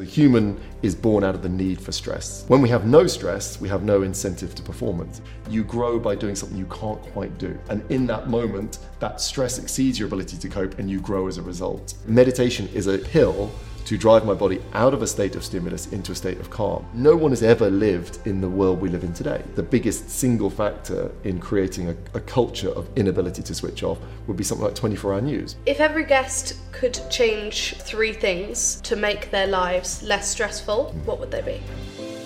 The human is born out of the need for stress. When we have no stress, we have no incentive to performance. You grow by doing something you can't quite do. And in that moment, that stress exceeds your ability to cope and you grow as a result. Meditation is a hill to drive my body out of a state of stimulus into a state of calm. No one has ever lived in the world we live in today. The biggest single factor in creating a, a culture of inability to switch off would be something like 24 hour news. If every guest could change three things to make their lives less stressful, what would they be?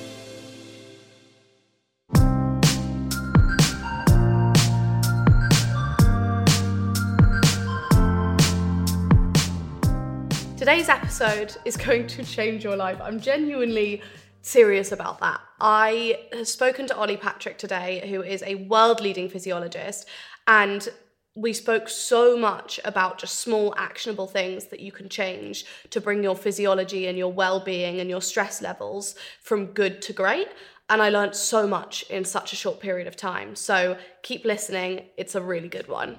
Today's episode is going to change your life. I'm genuinely serious about that. I have spoken to Oli Patrick today, who is a world leading physiologist, and we spoke so much about just small actionable things that you can change to bring your physiology and your well-being and your stress levels from good to great and I learned so much in such a short period of time. So keep listening, it's a really good one.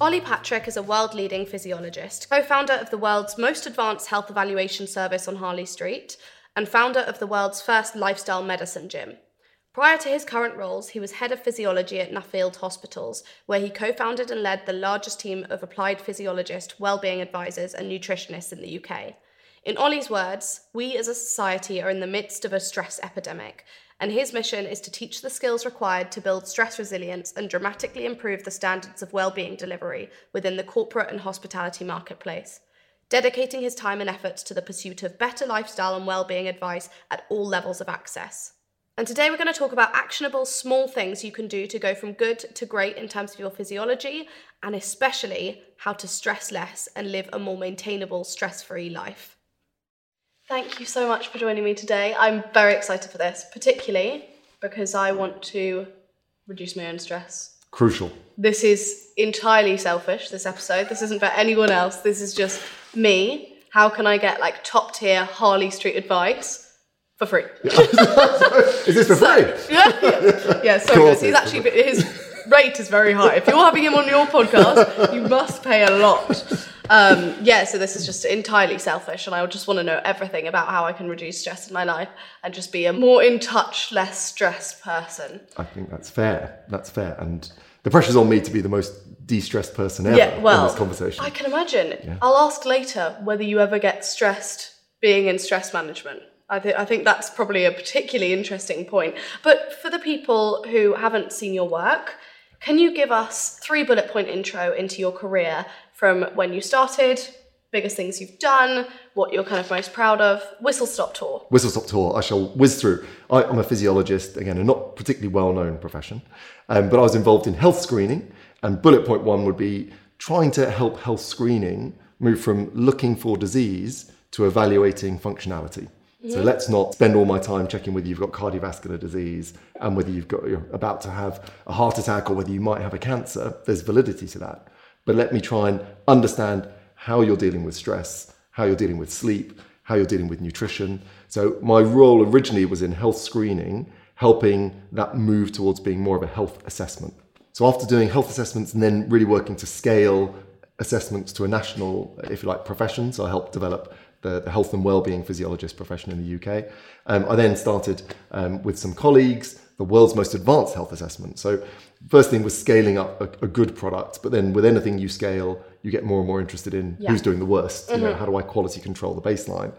Oli Patrick is a world leading physiologist, co founder of the world's most advanced health evaluation service on Harley Street, and founder of the world's first lifestyle medicine gym. Prior to his current roles, he was head of physiology at Nuffield Hospitals, where he co founded and led the largest team of applied physiologists, well-being advisors, and nutritionists in the UK. In Oli's words, we as a society are in the midst of a stress epidemic, and his mission is to teach the skills required to build stress resilience and dramatically improve the standards of well-being delivery within the corporate and hospitality marketplace. Dedicating his time and efforts to the pursuit of better lifestyle and well-being advice at all levels of access. And today we're going to talk about actionable small things you can do to go from good to great in terms of your physiology, and especially how to stress less and live a more maintainable, stress free life. Thank you so much for joining me today. I'm very excited for this, particularly because I want to reduce my own stress. Crucial. This is entirely selfish, this episode. This isn't for anyone else. This is just me. How can I get like top tier Harley Street advice? For free. Is this for free? yeah, yeah, yeah. So course he's actually his rate is very high. If you're having him on your podcast, you must pay a lot. Um, yeah, so this is just entirely selfish, and I just want to know everything about how I can reduce stress in my life and just be a more in touch, less stressed person. I think that's fair. That's fair. And the pressure's on me to be the most de-stressed person ever yeah, well, in this conversation. I can imagine. I'll ask later whether you ever get stressed being in stress management. I, th- I think that's probably a particularly interesting point. But for the people who haven't seen your work, can you give us three bullet point intro into your career from when you started, biggest things you've done, what you're kind of most proud of? Whistle stop tour. Whistle stop tour. I shall whiz through. I, I'm a physiologist, again, a not particularly well-known profession, um, but I was involved in health screening. And bullet point one would be trying to help health screening move from looking for disease to evaluating functionality. So let's not spend all my time checking whether you've got cardiovascular disease and whether you've got you're about to have a heart attack or whether you might have a cancer. There's validity to that. But let me try and understand how you're dealing with stress, how you're dealing with sleep, how you're dealing with nutrition. So my role originally was in health screening, helping that move towards being more of a health assessment. So after doing health assessments and then really working to scale assessments to a national, if you like, profession. So I helped develop the, the health and wellbeing physiologist profession in the UK. Um, I then started um, with some colleagues the world's most advanced health assessment. So first thing was scaling up a, a good product, but then with anything you scale, you get more and more interested in Yeah. who's doing the worst. You know, mm-hmm. how do I quality control the baseline?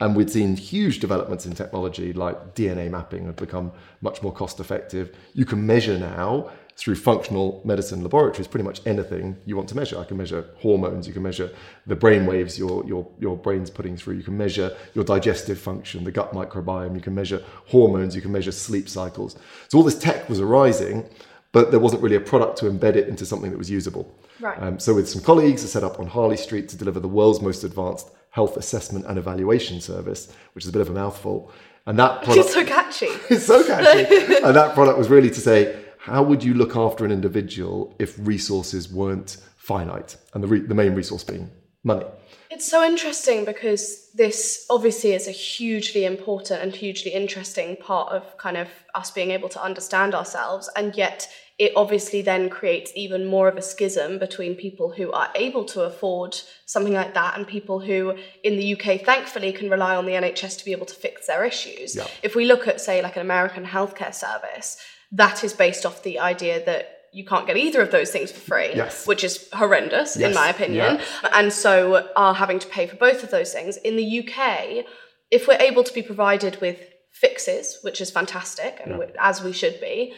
And we'd seen huge developments in technology like DNA mapping had become much more cost effective. You can measure now through functional medicine laboratories pretty much anything you want to measure. I can measure hormones, you can measure the brain waves your, your, your brain's putting through, you can measure your digestive function, the gut microbiome, you can measure hormones, you can measure sleep cycles. So all this tech was arising, but there wasn't really a product to embed it into something that was usable. Right. Um, so with some colleagues, I set up on Harley Street to deliver the world's most advanced health assessment and evaluation service, which is a bit of a mouthful. And that product, It's so catchy. it's so catchy. and that product was really to say, how would you look after an individual if resources weren't finite? And the, re- the main resource being money. It's so interesting because this obviously is a hugely important and hugely interesting part of kind of us being able to understand ourselves, and yet it obviously then creates even more of a schism between people who are able to afford something like that and people who in the UK thankfully can rely on the NHS to be able to fix their issues. Yeah. If we look at say like an American healthcare service, that is based off the idea that you can't get either of those things for free, Yes. which is horrendous in my opinion Yeah. and so are having to pay for both of those things. In the UK, if we're able to be provided with fixes, which is fantastic, and we- as we should be,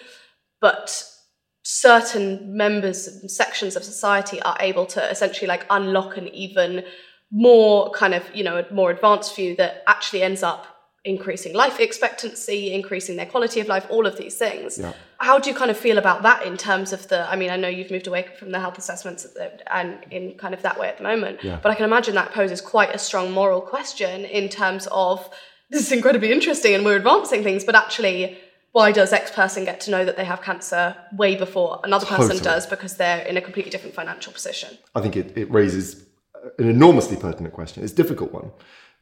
but certain members and sections of society are able to essentially like unlock an even more kind of you know more advanced view that actually ends up increasing life expectancy increasing their quality of life all of these things Yeah. how do you kind of feel about that in terms of the i mean i know you've moved away from the health assessments the, and in kind of that way at the moment Yeah. but i can imagine that poses quite a strong moral question in terms of this is incredibly interesting and we're advancing things but actually why does X person get to know that they have cancer way before another person Totally. does because they're in a completely different financial position? I think it, it raises an enormously pertinent question. It's a difficult one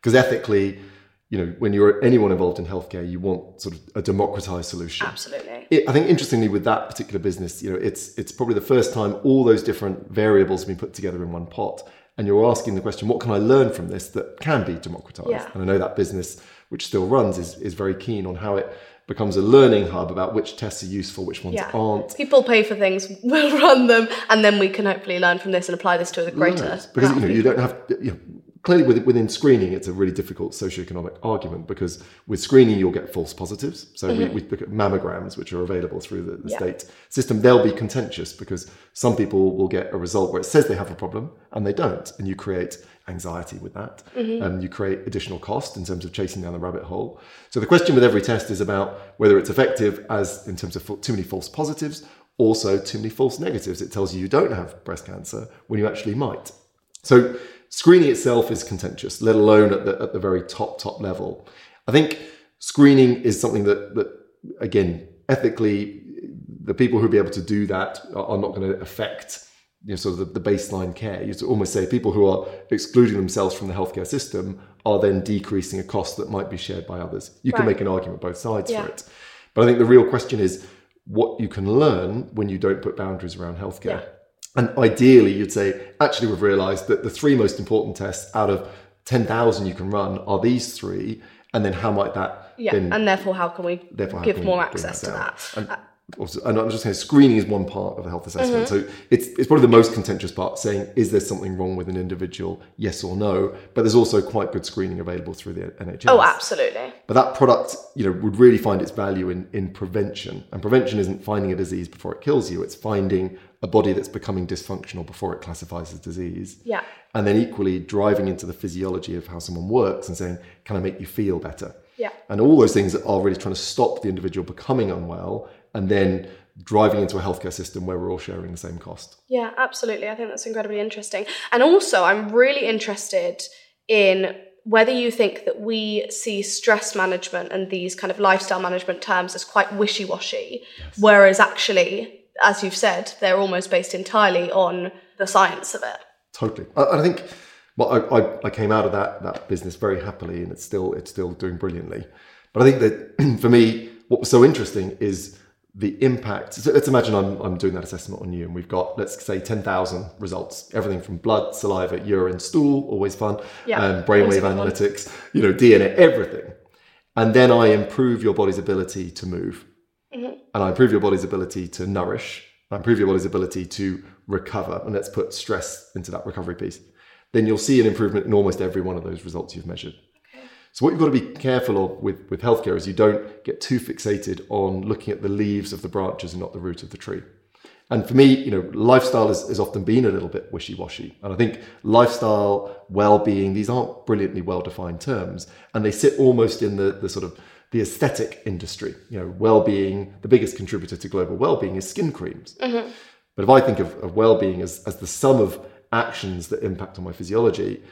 because ethically, you know, when you're anyone involved in healthcare, you want sort of a democratized solution. Absolutely. It, I think interestingly with that particular business, you know, it's it's probably the first time all those different variables have been put together in one pot, and you're asking the question, what can I learn from this that can be democratized? Yeah. And I know that business, which still runs, is is very keen on how it becomes a learning hub about which tests are useful, which ones Yeah. aren't. People pay for things, we'll run them, and then we can hopefully learn from this and apply this to a greater. Because you know you don't have you know, clearly within, within screening it's a really difficult socioeconomic argument because with screening you'll get false positives. So we, we look at mammograms which are available through the, the Mm-hmm. Yeah. state system. They'll be contentious because some people will get a result where it says they have a problem and they don't. And you create anxiety with that. Mm-hmm. and you create additional cost in terms of chasing down the rabbit hole. So the question with every test is about whether it's effective as in terms of too many false positives also too many false negatives. It tells you you don't have breast cancer when you actually might. So screening itself is contentious, let alone at the, at the very top, top level. I think screening is something that, that again, ethically, the people who'll be able to do that are, are not going to affect you know, sort of the, the baseline care. You to almost say people who are excluding themselves from the healthcare system are then decreasing a cost that might be shared by others. You can make an argument both sides Yeah. for it. But I think the real question is what you can learn when you don't put boundaries around healthcare. Yeah. And ideally, you'd say, actually, we've realized that the three most important tests out of 10,000 you can run are these three. And then how might that Yeah, then and therefore, how can we therefore give more access to down? that? Uh, And, also, and I'm just saying, screening is one part of the health assessment. Mm-hmm. So it's it's probably the most contentious part, saying is there something wrong with an individual, yes or no. But there's also quite good screening available through the NHS. Oh, absolutely. But that product, you know, would really find its value in, in prevention. And prevention isn't finding a disease before it kills you. It's finding a body that's becoming dysfunctional before it classifies as disease. Yeah. And then equally driving into the physiology of how someone works and saying, can I make you feel better? Yeah. And all those things that are really trying to stop the individual becoming unwell and then driving into a healthcare system where we're all sharing the same cost. Yeah, absolutely. I think that's incredibly interesting. And also, I'm really interested in whether you think that we see stress management and these kind of lifestyle management terms as quite wishy washy, whereas actually, as you've said, they're almost based entirely on the science of it. Totally. I, I think well, I, I, I came out of that that business very happily, and it's still it's still doing brilliantly. But I think that for me, what was so interesting is the impact. So let's imagine I'm, I'm doing that assessment on you, and we've got let's say ten thousand results, everything from blood, saliva, urine, stool, always fun, Yeah, um, brainwave a good one. analytics, you know, DNA, everything, and then I improve your body's ability to move, Mm-hmm. and I improve your body's ability to nourish, I improve your body's ability to recover, and let's put stress into that recovery piece, then you'll see an improvement in almost every one of those results you've measured. So what you've got to be careful of with, with healthcare is you don't get too fixated on looking at the leaves of the branches and not the root of the tree. And for me, you know, lifestyle has, has often been a little bit wishy-washy. And I think lifestyle, well-being, these aren't brilliantly well-defined terms. And they sit almost in the, the sort of the aesthetic industry. You know, well-being, the biggest contributor to global well-being is skin creams. But if I think of, of well-being as, as the sum of actions that impact on my physiology,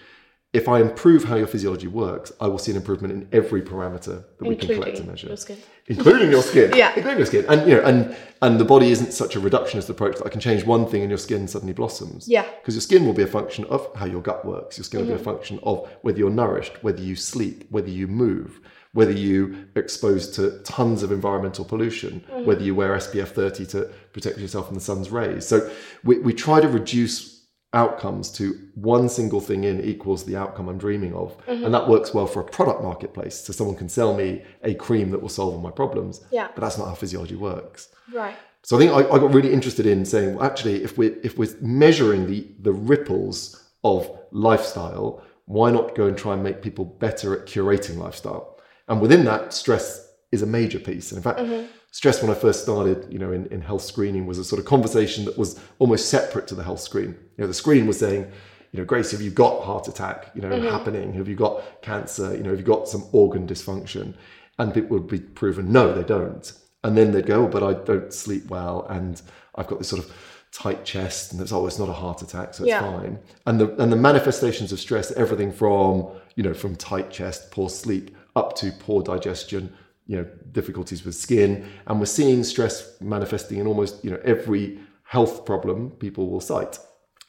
if I improve how your physiology works, I will see an improvement in every parameter that we can collect Including and measure. your skin. Including your skin. Yeah. Including your skin. And you know, and and the body isn't such a reductionist approach that I can change one thing and your skin suddenly blossoms. Yeah. Because your skin will be a function of how your gut works. Your skin will be a Mm-hmm. function of whether you're nourished, whether you sleep, whether you move, whether you exposed to tons of environmental pollution, Mm-hmm. whether you wear SPF 30 to protect yourself from the sun's rays. So we, we try to reduce outcomes to one single thing in equals the outcome I'm dreaming of. Mm-hmm. And that works well for a product marketplace. So someone can sell me a cream that will solve all my problems. Yeah. But that's not how physiology works. Right. So I think I, I got really interested in saying, well, actually, if we're if we're measuring the the ripples of lifestyle, why not go and try and make people better at curating lifestyle? And within that, stress is a major piece. And in fact, mm-hmm. stress when I first started, you know, in, in health screening was a sort of conversation that was almost separate to the health screen. You know, the screen was saying, you know, Grace, have you got heart attack, you know, mm-hmm. happening? Have you got cancer? You know, have you got some organ dysfunction? And people would be proven, no, they don't. And then they'd go, oh, but I don't sleep well, and I've got this sort of tight chest, and it's oh, it's not a heart attack, so it's Yeah. fine. And the and the manifestations of stress, everything from you know from tight chest, poor sleep, up to poor digestion, you know difficulties with skin, and we're seeing stress manifesting in almost you know every health problem people will cite.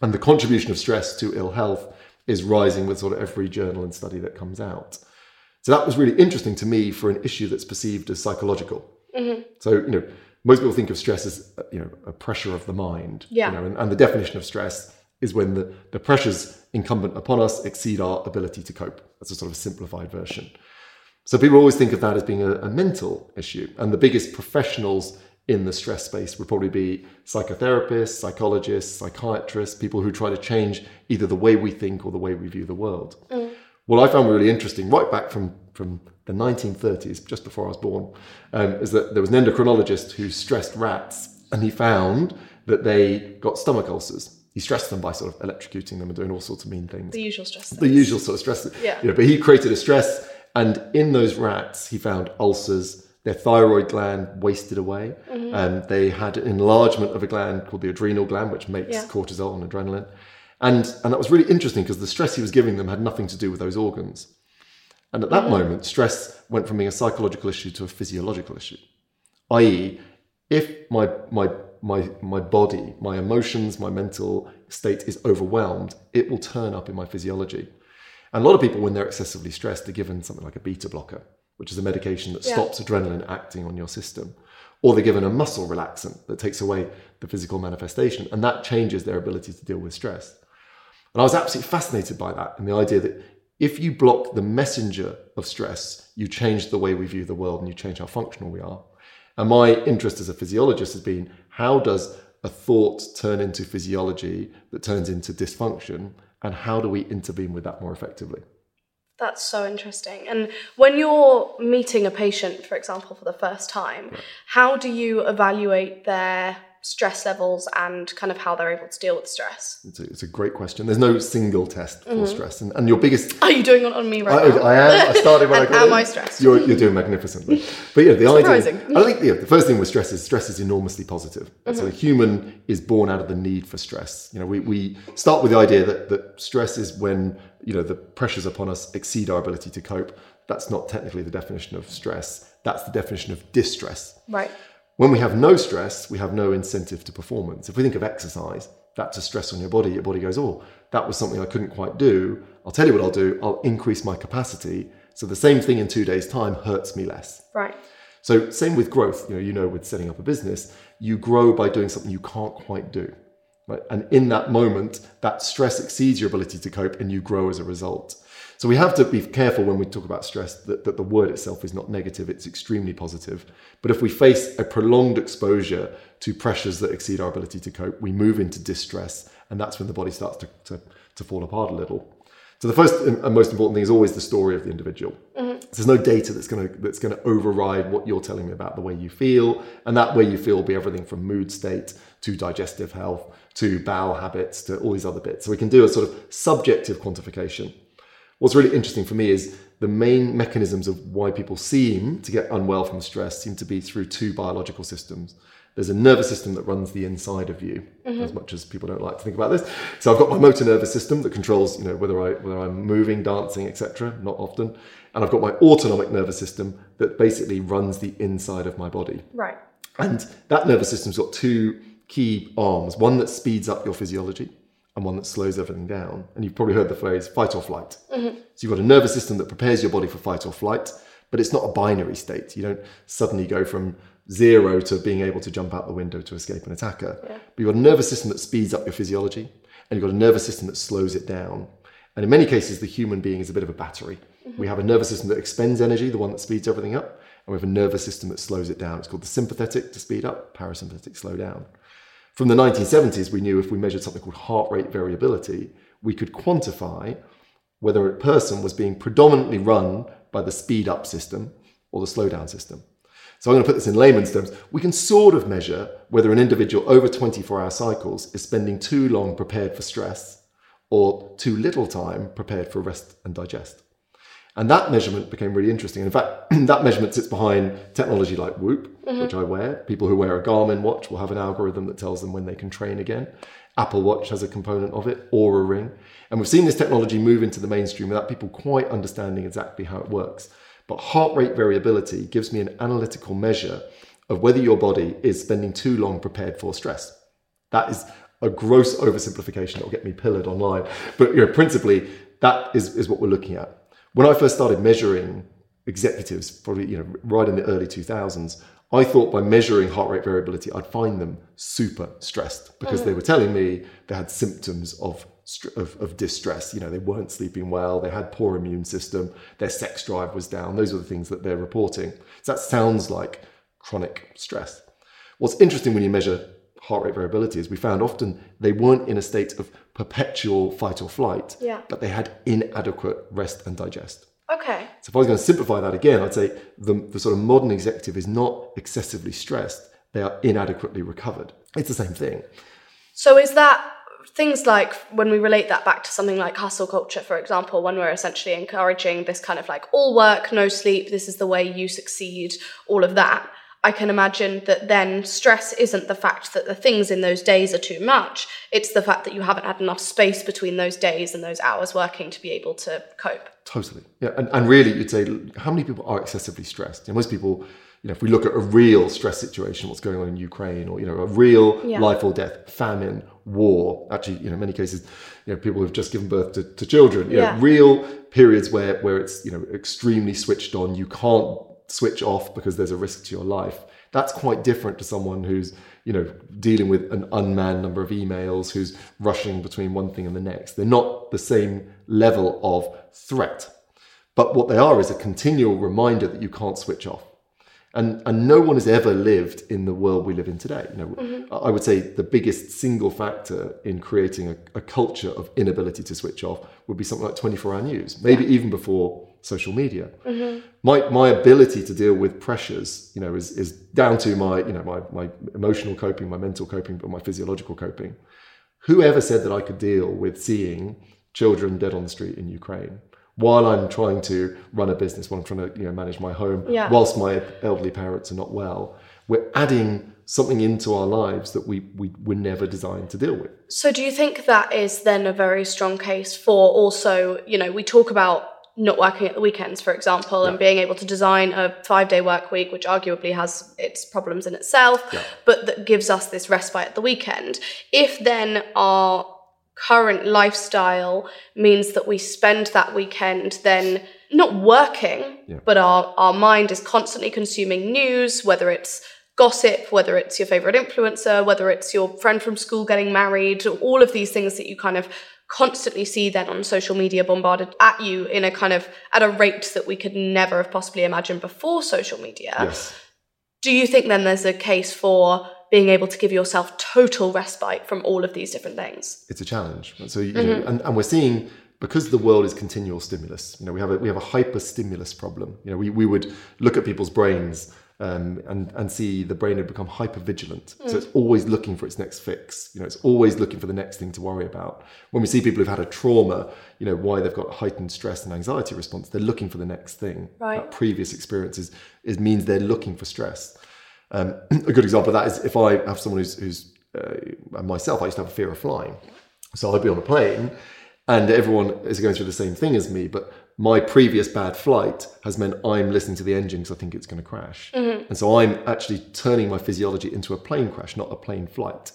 And the contribution of stress to ill health is rising with sort of every journal and study that comes out. So that was really interesting to me for an issue that's perceived as psychological. Mm-hmm. So you know, most people think of stress as you know a pressure of the mind. Yeah. You know, and, and the definition of stress is when the, the pressures incumbent upon us exceed our ability to cope. That's a sort of simplified version. So people always think of that as being a, a mental issue, and the biggest professionals in the stress space would probably be psychotherapists, psychologists, psychiatrists, people who try to change either the way we think or the way we view the world. What I found really interesting, right back from, from the 1930s, just before I was born, um, is that there was an endocrinologist who stressed rats, and he found that they got stomach ulcers. He stressed them by sort of electrocuting them and doing all sorts of mean things The usual stress. the usual sort of stress. Yeah. You know, but he created a stress, and in those rats, he found ulcers. Their thyroid gland wasted away. Mm-hmm. Um, they had an enlargement of a gland called the adrenal gland, which makes Yeah. cortisol and adrenaline. And, and that was really interesting because the stress he was giving them had nothing to do with those organs. And at that Mm-hmm. moment, stress went from being a psychological issue to a physiological issue. I.e., if my, my, my, my body, my emotions, my mental state is overwhelmed, it will turn up in my physiology. And a lot of people, when they're excessively stressed, are given something like a beta blocker, which is a medication that Yeah. stops adrenaline acting on your system. Or they're given a muscle relaxant that takes away the physical manifestation, and that changes their ability to deal with stress. And I was absolutely fascinated by that and the idea that if you block the messenger of stress, you change the way we view the world and you change how functional we are. And my interest as a physiologist has been how does a thought turn into physiology that turns into dysfunction? And how do we intervene with that more effectively? That's so interesting. And when you're meeting a patient, for example, for the first time, how do you evaluate their stress levels and kind of how they're able to deal with stress? It's a, it's a great question. There's no single test for stress. And, and your biggest Are you doing it on me right I, now? I am. I started when I got am in. I stressed? You're, you're doing magnificently. But yeah, the idea. I think yeah, the first thing with stress is stress is enormously positive. Mm-hmm. So a human is born out of the need for stress. You know, we, we start with the idea that, that stress is when you know the pressures upon us exceed our ability to cope. That's not technically the definition of stress. That's the definition of distress. Right. When we have no stress, we have no incentive to performance. If we think of exercise, that's a stress on your body. Your body goes, oh, that was something I couldn't quite do. I'll tell you what I'll do. I'll increase my capacity. So the same thing in two days' time hurts me less. Right. So same with growth. You know, you know, with setting up a business, you grow by doing something you can't quite do. Right? And in that moment, that stress exceeds your ability to cope, and you grow as a result. So we have to be careful when we talk about stress that, that the word itself is not negative, it's extremely positive. But if we face a prolonged exposure to pressures that exceed our ability to cope, we move into distress, and that's when the body starts to, to, to fall apart a little. So the first and most important thing is always the story of the individual. Mm-hmm. There's no data that's going to that's going to override what you're telling me about the way you feel, and that way you feel will be everything from mood state to digestive health to bowel habits to all these other bits. So we can do a sort of subjective quantification. What's really interesting for me is the main mechanisms of why people seem to get unwell from stress seem to be through two biological systems. There's a nervous system that runs the inside of you, mm-hmm. as much as people don't like to think about this. So I've got my motor nervous system that controls, you know, whether I whether I'm moving, dancing, etc. Not often, and I've got my autonomic nervous system that basically runs the inside of my body. Right. And that nervous system's got two key arms one that speeds up your physiology and one that slows everything down. And you've probably heard the phrase fight or flight. So you've got a nervous system that prepares your body for fight or flight, but it's not a binary state. You don't suddenly go from zero to being able to jump out the window to escape an attacker. But you've got a nervous system that speeds up your physiology, and you've got a nervous system that slows it down. And in many cases, the human being is a bit of a battery. Mm-hmm. We have a nervous system that expends energy, the one that speeds everything up, and we have a nervous system that slows it down. It's called the sympathetic to speed up, parasympathetic slow down. From the 1970s, we knew if we measured something called heart rate variability, we could quantify whether a person was being predominantly run by the speed up system or the slow down system. So I'm going to put this in layman's terms. We can sort of measure whether an individual over 24 hour cycles is spending too long prepared for stress or too little time prepared for rest and digest. And that measurement became really interesting. In fact, that measurement sits behind technology like Whoop, mm-hmm. which I wear. People who wear a Garmin watch will have an algorithm that tells them when they can train again. Apple Watch has a component of it, or a ring. And we've seen this technology move into the mainstream without people quite understanding exactly how it works. But heart rate variability gives me an analytical measure of whether your body is spending too long prepared for stress. That is a gross oversimplification that will get me pillared online. But you know, principally, that is, is what we're looking at. When I first started measuring executives, probably you know, right in the early 2000s, I thought by measuring heart rate variability, I'd find them super stressed because they mm. were telling me they had symptoms of, of, of distress. You know, they weren't sleeping well, they had poor immune system, their sex drive was down. Those are the things that they're reporting. So that sounds like chronic stress. What's interesting when you measure heart rate variability is we found often they weren't in a state of perpetual fight or flight, Yeah. but they had inadequate rest and digest. Okay. So if I was going to simplify that again, I'd say the, the sort of modern executive is not excessively stressed, they are inadequately recovered. It's the same thing. So is that things like when we relate that back to something like hustle culture, for example, when we're essentially encouraging this kind of like all work, no sleep, this is the way you succeed, all of that. I can imagine that then stress isn't the fact that the things in those days are too much. It's the fact that you haven't had enough space between those days and those hours working to be able to cope. Totally. Yeah. And, and really, you'd say, how many people are excessively stressed? You know, most people, you know, if we look at a real stress situation, what's going on in Ukraine, or, you know, a real Yeah. life or death, famine, war, actually, you know, in many cases, you know, people who've just given birth to, to children, you Yeah. know, real periods where, where it's, you know, extremely switched on, you can't switch off because there's a risk to your life. That's quite different to someone who's, you know, dealing with an unmanned number of emails, who's rushing between one thing and the next. They're not the same level of threat. But what they are is a continual reminder that you can't switch off. And, and no one has ever lived in the world we live in today. You know, mm-hmm. I would say the biggest single factor in creating a, a culture of inability to switch off would be something like 24 hour news, maybe even before social media. Mm-hmm. My, my ability to deal with pressures, you know, is, is down to my, you know, my, my emotional coping, my mental coping, but my physiological coping. Whoever said that I could deal with seeing children dead on the street in Ukraine while I'm trying to run a business, while I'm trying to you know, manage my home, Yeah. whilst my elderly parents are not well, we're adding something into our lives that we, we were never designed to deal with. So, do you think that is then a very strong case for also, you know, we talk about not working at the weekends, for example, and being able to design a five day work week, which arguably has its problems in itself, but that gives us this respite at the weekend. If then our current lifestyle means that we spend that weekend then not working, but our, our mind is constantly consuming news, whether it's gossip, whether it's your favorite influencer, whether it's your friend from school getting married, all of these things that you kind of constantly see then on social media bombarded at you in a kind of at a rate that we could never have possibly imagined before social media. Yes. Do you think then there's a case for being able to give yourself total respite from all of these different things? it's a challenge. So, you know, mm-hmm. and, and we're seeing because the world is continual stimulus. You know, we have a we have a hyper stimulus problem. You know, we, we would look at people's brains um, and and see the brain had become hyper vigilant. So it's always looking for its next fix. You know, it's always looking for the next thing to worry about. When we see people who've had a trauma, you know, why they've got heightened stress and anxiety response, they're looking for the next thing. Right. That previous experiences is means they're looking for stress. Um, a good example of that is if I have someone who's, who's uh, myself, I used to have a fear of flying. So I'd be on a plane and everyone is going through the same thing as me, but my previous bad flight has meant I'm listening to the engine because I think it's going to crash. Mm-hmm. And so I'm actually turning my physiology into a plane crash, not a plane flight.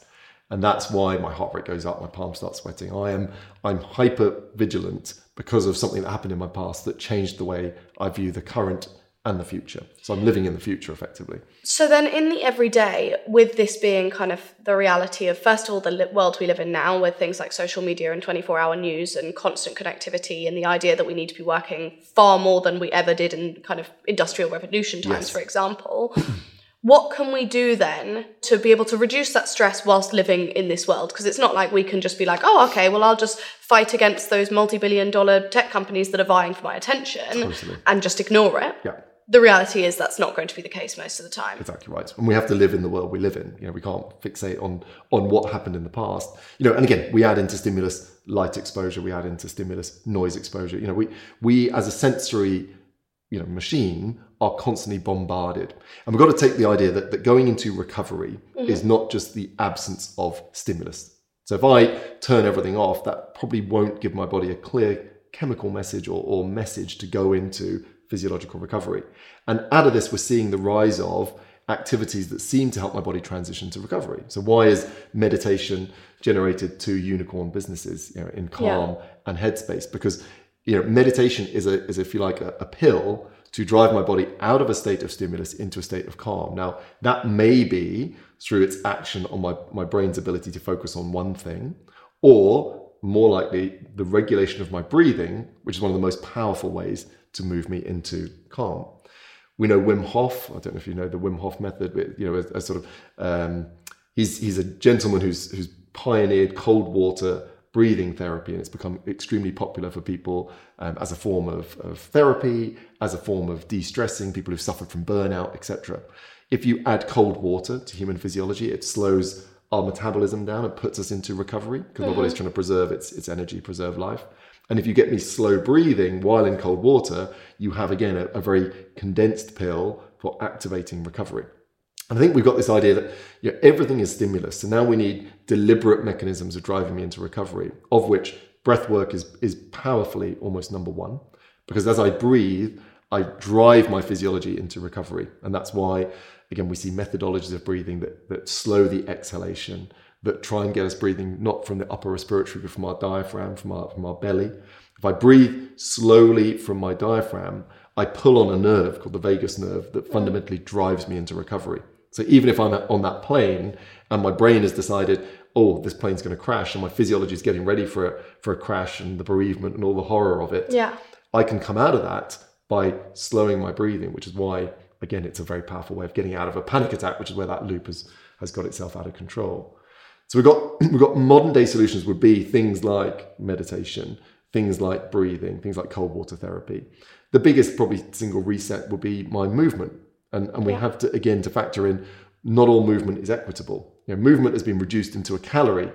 And that's why my heart rate goes up, my palms start sweating. I am I'm hyper vigilant because of something that happened in my past that changed the way I view the current and the future. So I'm living in the future effectively. So then, in the everyday, with this being kind of the reality of first of all the li- world we live in now, with things like social media and twenty four hour news and constant connectivity, and the idea that we need to be working far more than we ever did in kind of industrial revolution times, Yes. for example. What can we do then to be able to reduce that stress whilst living in this world? Because it's not like we can just be like, oh, okay, well, I'll just fight against those multi billion dollar tech companies that are vying for my attention Totally. and just ignore it Yeah. The reality is that's not going to be the case most of the time. Exactly right. And we have to live in the world we live in. You know, we can't fixate on on what happened in the past. You know, and again, we add into stimulus light exposure, we add into stimulus noise exposure. You know, we we as a sensory, you know, machine are constantly bombarded. And we've got to take the idea that, that going into recovery mm-hmm. is not just the absence of stimulus. So if I turn everything off, that probably won't give my body a clear chemical message or, or message to go into physiological recovery. And out of this, we're seeing the rise of activities that seem to help my body transition to recovery. So why is meditation generated two unicorn businesses, you know, in Calm and Headspace? Because you know, meditation is a is if you like a, a pill to drive my body out of a state of stimulus into a state of calm. Now, that may be through its action on my, my brain's ability to focus on one thing, or more likely the regulation of my breathing, which is one of the most powerful ways to move me into calm. We know Wim Hof. I don't know if you know the Wim Hof method, but you know, as, as sort of um, he's he's a gentleman who's who's pioneered cold water breathing therapy, and it's become extremely popular for people um, as a form of, of therapy, as a form of de-stressing people who've suffered from burnout, etc. If you add cold water to human physiology, it slows our metabolism down and puts us into recovery because my body's trying to preserve its, its energy, preserve life. And if you get me slow breathing while in cold water, you have again a, a very condensed pill for activating recovery. And I think we've got this idea that you know, everything is stimulus. So now we need deliberate mechanisms of driving me into recovery, of which breath work is, is powerfully almost number one. Because as I breathe, I drive my physiology into recovery. And that's why, again, we see methodologies of breathing that, that slow the exhalation, that try and get us breathing not from the upper respiratory, but from our diaphragm, from our, from our belly. If I breathe slowly from my diaphragm, I pull on a nerve called the vagus nerve that hmm. fundamentally drives me into recovery. So even if I'm on that plane and my brain has decided, oh, this plane's going to crash, and my physiology is getting ready for a, for a crash and the bereavement and all the horror of it, Yeah. I can come out of that by slowing my breathing, which is why, again, it's a very powerful way of getting out of a panic attack, which is where that loop has, has got itself out of control. So we've got we've got modern day solutions would be things like meditation, things like breathing, things like cold water therapy. The biggest probably single reset would be my movement. And, and we have to again to factor in not all movement is equitable. You know, movement has been reduced into a calorie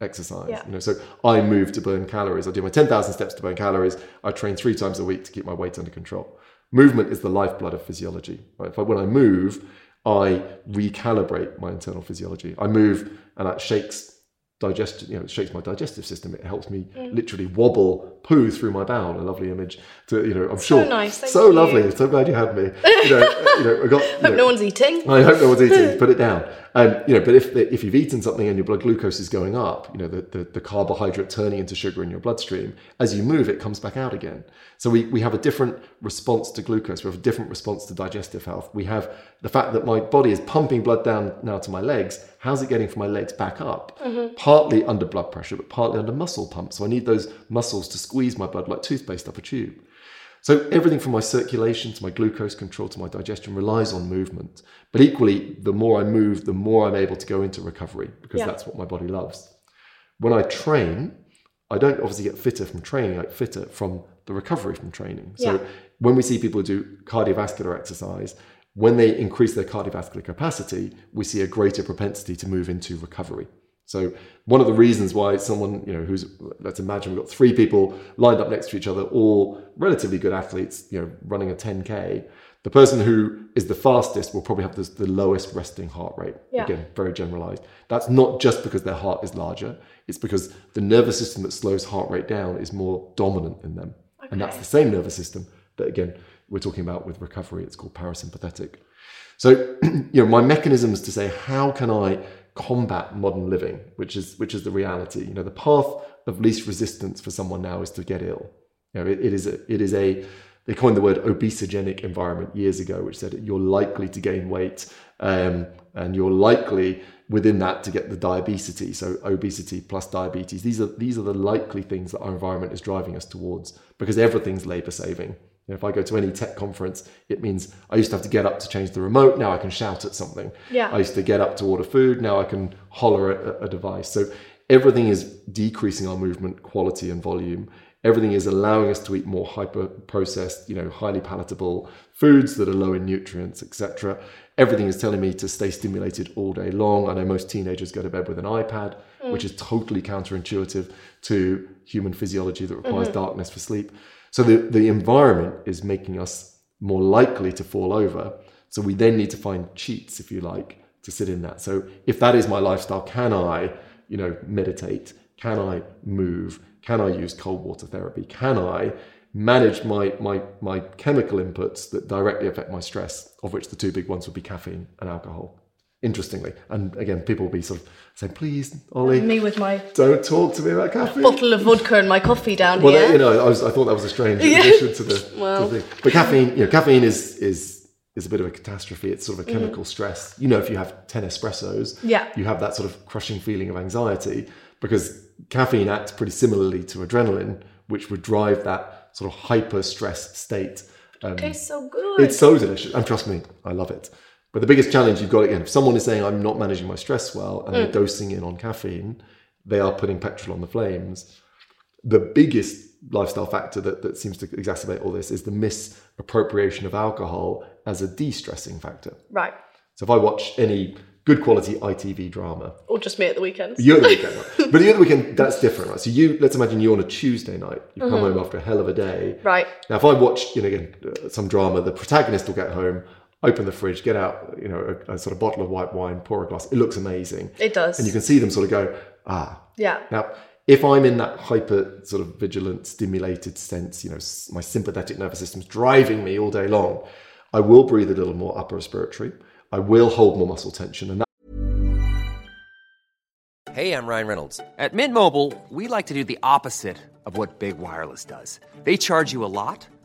exercise. Yeah. You know, so I move to burn calories. I do my 10,000 steps to burn calories. I train three times a week to keep my weight under control. Movement is the lifeblood of physiology. Right? If I, when I move, I recalibrate my internal physiology. I move, and that shakes digestion. You know, it shakes my digestive system. It helps me Mm. literally wobble poo through my bowel. A lovely image. To you know, I'm So sure. nice, thank so you. lovely. So glad you had me. You know, you know, I got. you Hope know, no one's eating. I hope no one's eating. Put it down. You know, but if if you've eaten something and your blood glucose is going up, you know, the, the, the carbohydrate turning into sugar in your bloodstream, as you move, it comes back out again. So we, we have a different response to glucose. We have a different response to digestive health. We have the fact that my body is pumping blood down now to my legs. How's it getting from my legs back up? Mm-hmm. Partly under blood pressure, but partly under muscle pump. So I need those muscles to squeeze my blood like toothpaste up a tube. So everything from my circulation to my glucose control to my digestion relies on movement. But equally, the more I move, the more I'm able to go into recovery because Yeah. that's what my body loves. When I train, I don't obviously get fitter from training, I get fitter from the recovery from training. So Yeah. when we see people do cardiovascular exercise, when they increase their cardiovascular capacity, we see a greater propensity to move into recovery. So one of the reasons why someone, you know, who's let's imagine we've got three people lined up next to each other, all relatively good athletes, you know, running a 10k. The person who is the fastest will probably have the, the lowest resting heart rate. Yeah. Again, very generalized. That's not just because their heart is larger, it's because the nervous system that slows heart rate down is more dominant in them. And that's the same nervous system that, again, we're talking about with recovery. It's called parasympathetic. So, you know, my mechanisms to say how can I combat modern living, which is which is the reality. You know, the path of least resistance for someone now is to get ill. You know, it, it is a, it is a they coined the word obesogenic environment years ago, which said you're likely to gain weight um, and you're likely within that to get the diabetes. So obesity plus diabetes. These are these are the likely things that our environment is driving us towards because everything's labor saving. You know, if I go to any tech conference, it means I used to have to get up to change the remote. Now I can shout at something. Yeah. I used to get up to order food. Now I can holler at a, a device. So everything is decreasing our movement quality and volume. Everything is allowing us to eat more hyper processed, you know, highly palatable foods that are low in nutrients, etc. Everything is telling me to stay stimulated all day long. I know most teenagers go to bed with an iPad, which mm. is totally counterintuitive to human physiology that requires mm-hmm. darkness for sleep. So the, the environment is making us more likely to fall over. So we then need to find cheats, if you like, to sit in that. So if that is my lifestyle, can I, you know, meditate? Can I move? Can I use cold water therapy? Can I manage my my my chemical inputs that directly affect my stress, of which the two big ones would be caffeine and alcohol. Interestingly, and again, people will be sort of saying, "Please, Oli, Me with my don't talk to me about caffeine." bottle of vodka and my coffee down Well, here. you know, I, was, I thought that was a strange addition to the, to the thing. But caffeine, you know, caffeine is is is a bit of a catastrophe. It's sort of a chemical stress. You know, if you have ten espressos, Yeah. you have that sort of crushing feeling of anxiety because caffeine acts pretty similarly to adrenaline, which would drive that sort of hyper stress state. Um, tastes so good. it's so delicious, and trust me, I love it. But the biggest challenge you've got again, if someone is saying I'm not managing my stress well and they're dosing in on caffeine, they are putting petrol on the flames. The biggest lifestyle factor that, that seems to exacerbate all this is the misappropriation of alcohol as a de-stressing factor. right. So if I watch any good quality ITV drama, Or just me at the weekends. you're the weekend, right? but the other weekend that's different, right? So you let's imagine you're on a Tuesday night, you come home after a hell of a day, Right. now, if I watch, you know, again, uh, some drama, the protagonist will get home, open the fridge, get out, you know, a, a sort of bottle of white wine, pour a glass. It looks amazing. It does. And you can see them sort of go, ah. Yeah. Now, if I'm in that hyper sort of vigilant, stimulated sense, you know, s- my sympathetic nervous system's driving me all day long, I will breathe a little more upper respiratory. I will hold more muscle tension. And that Hey, I'm Ryan Reynolds. At Mint Mobile, we like to do the opposite of what Big Wireless does. They charge you a lot,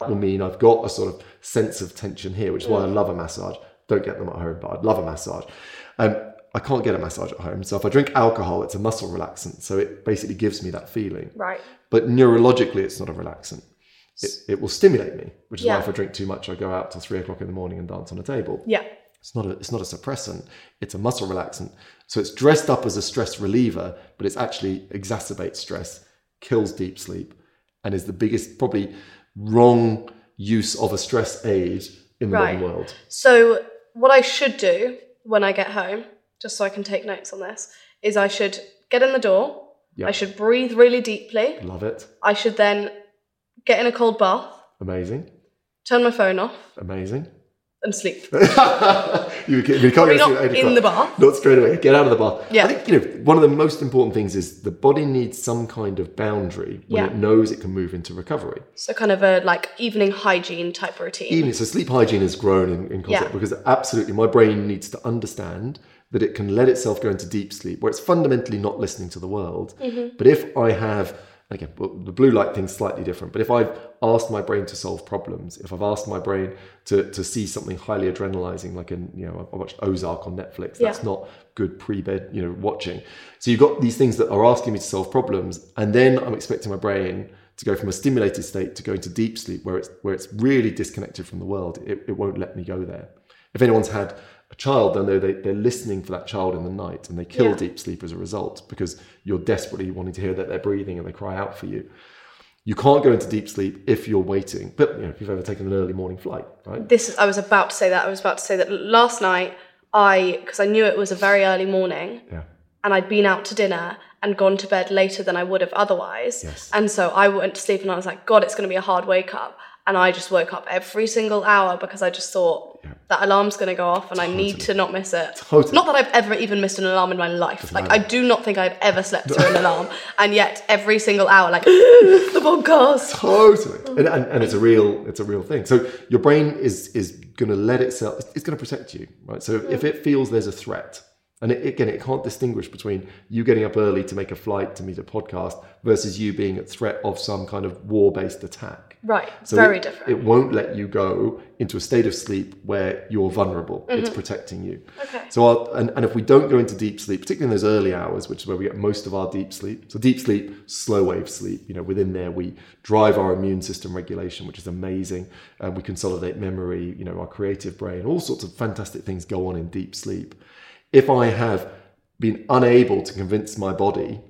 Will mean I've got a sort of sense of tension here, which is why I love a massage. Don't get them at home, but I'd love a massage. Um, I can't get a massage at home. So if I drink alcohol, it's a muscle relaxant. So it basically gives me that feeling. Right. But neurologically, it's not a relaxant. It, it will stimulate me, which is Yeah. why if I drink too much, I go out till three o'clock in the morning and dance on a table. Yeah. It's not a it's not a suppressant. It's a muscle relaxant. So it's dressed up as a stress reliever, but it's actually exacerbates stress, kills deep sleep, and is the biggest probably wrong use of a stress aid in the Right. modern world. So, what I should do when I get home, just so I can take notes on this, is I should get in the door. Yeah. I should breathe really deeply. Love it. I should then get in a cold bath. Amazing. turn my phone off, Amazing. and sleep. you, can, you can't Probably go to not sleep at eight in the bath. Not straight away. Get out of the bath. Yeah. I think you know one of the most important things is the body needs some kind of boundary when Yeah. it knows it can move into recovery. So kind of a like evening hygiene type routine. Even so, sleep hygiene has grown in, in concept Yeah. because absolutely my brain needs to understand that it can let itself go into deep sleep where it's fundamentally not listening to the world. Mm-hmm. But if I have again, the blue light thing's slightly different. But if I've asked my brain to solve problems, if I've asked my brain to, to see something highly adrenalizing, like in you know, I watched Ozark on Netflix. That's Yeah. not good pre-bed, you know, watching. So you've got these things that are asking me to solve problems, and then I'm expecting my brain to go from a stimulated state to go into deep sleep, where it's where it's really disconnected from the world. It, it won't let me go there. If anyone's had a child, they'll know they, they're listening for that child in the night, and they kill Yeah. deep sleep as a result because you're desperately wanting to hear that they're breathing and they cry out for you. You can't go into deep sleep if you're waiting. But you know, if you've ever taken an early morning flight, right? this is, I was about to say that. I was about to say that last night I because I knew it was a very early morning Yeah. and I'd been out to dinner and gone to bed later than I would have otherwise. Yes. And so I went to sleep and I was like, God, it's going to be a hard wake up. And I just woke up every single hour because I just thought that alarm's going to go off and I need to not miss it. Totally. Not that I've ever even missed an alarm in my life. Like I do not think I've ever slept through an alarm. And yet every single hour, like the podcast. Totally, and, and, and it's a real it's a real thing. So your brain is is going to let itself it's going to protect you, right? So if it feels there's a threat, and it, again it can't distinguish between you getting up early to make a flight to meet a podcast versus you being at threat of some kind of war based attack. Right. So very it, different. It won't let you go into a state of sleep where you're vulnerable. It's protecting you. Mm-hmm. Okay. So, our, and, and if we don't go into deep sleep, particularly in those early hours, which is where we get most of our deep sleep. So, deep sleep, slow wave sleep. You know, within there we drive our immune system regulation, which is amazing. And we consolidate memory. You know, our creative brain. All sorts of fantastic things go on in deep sleep. If I have been unable to convince my body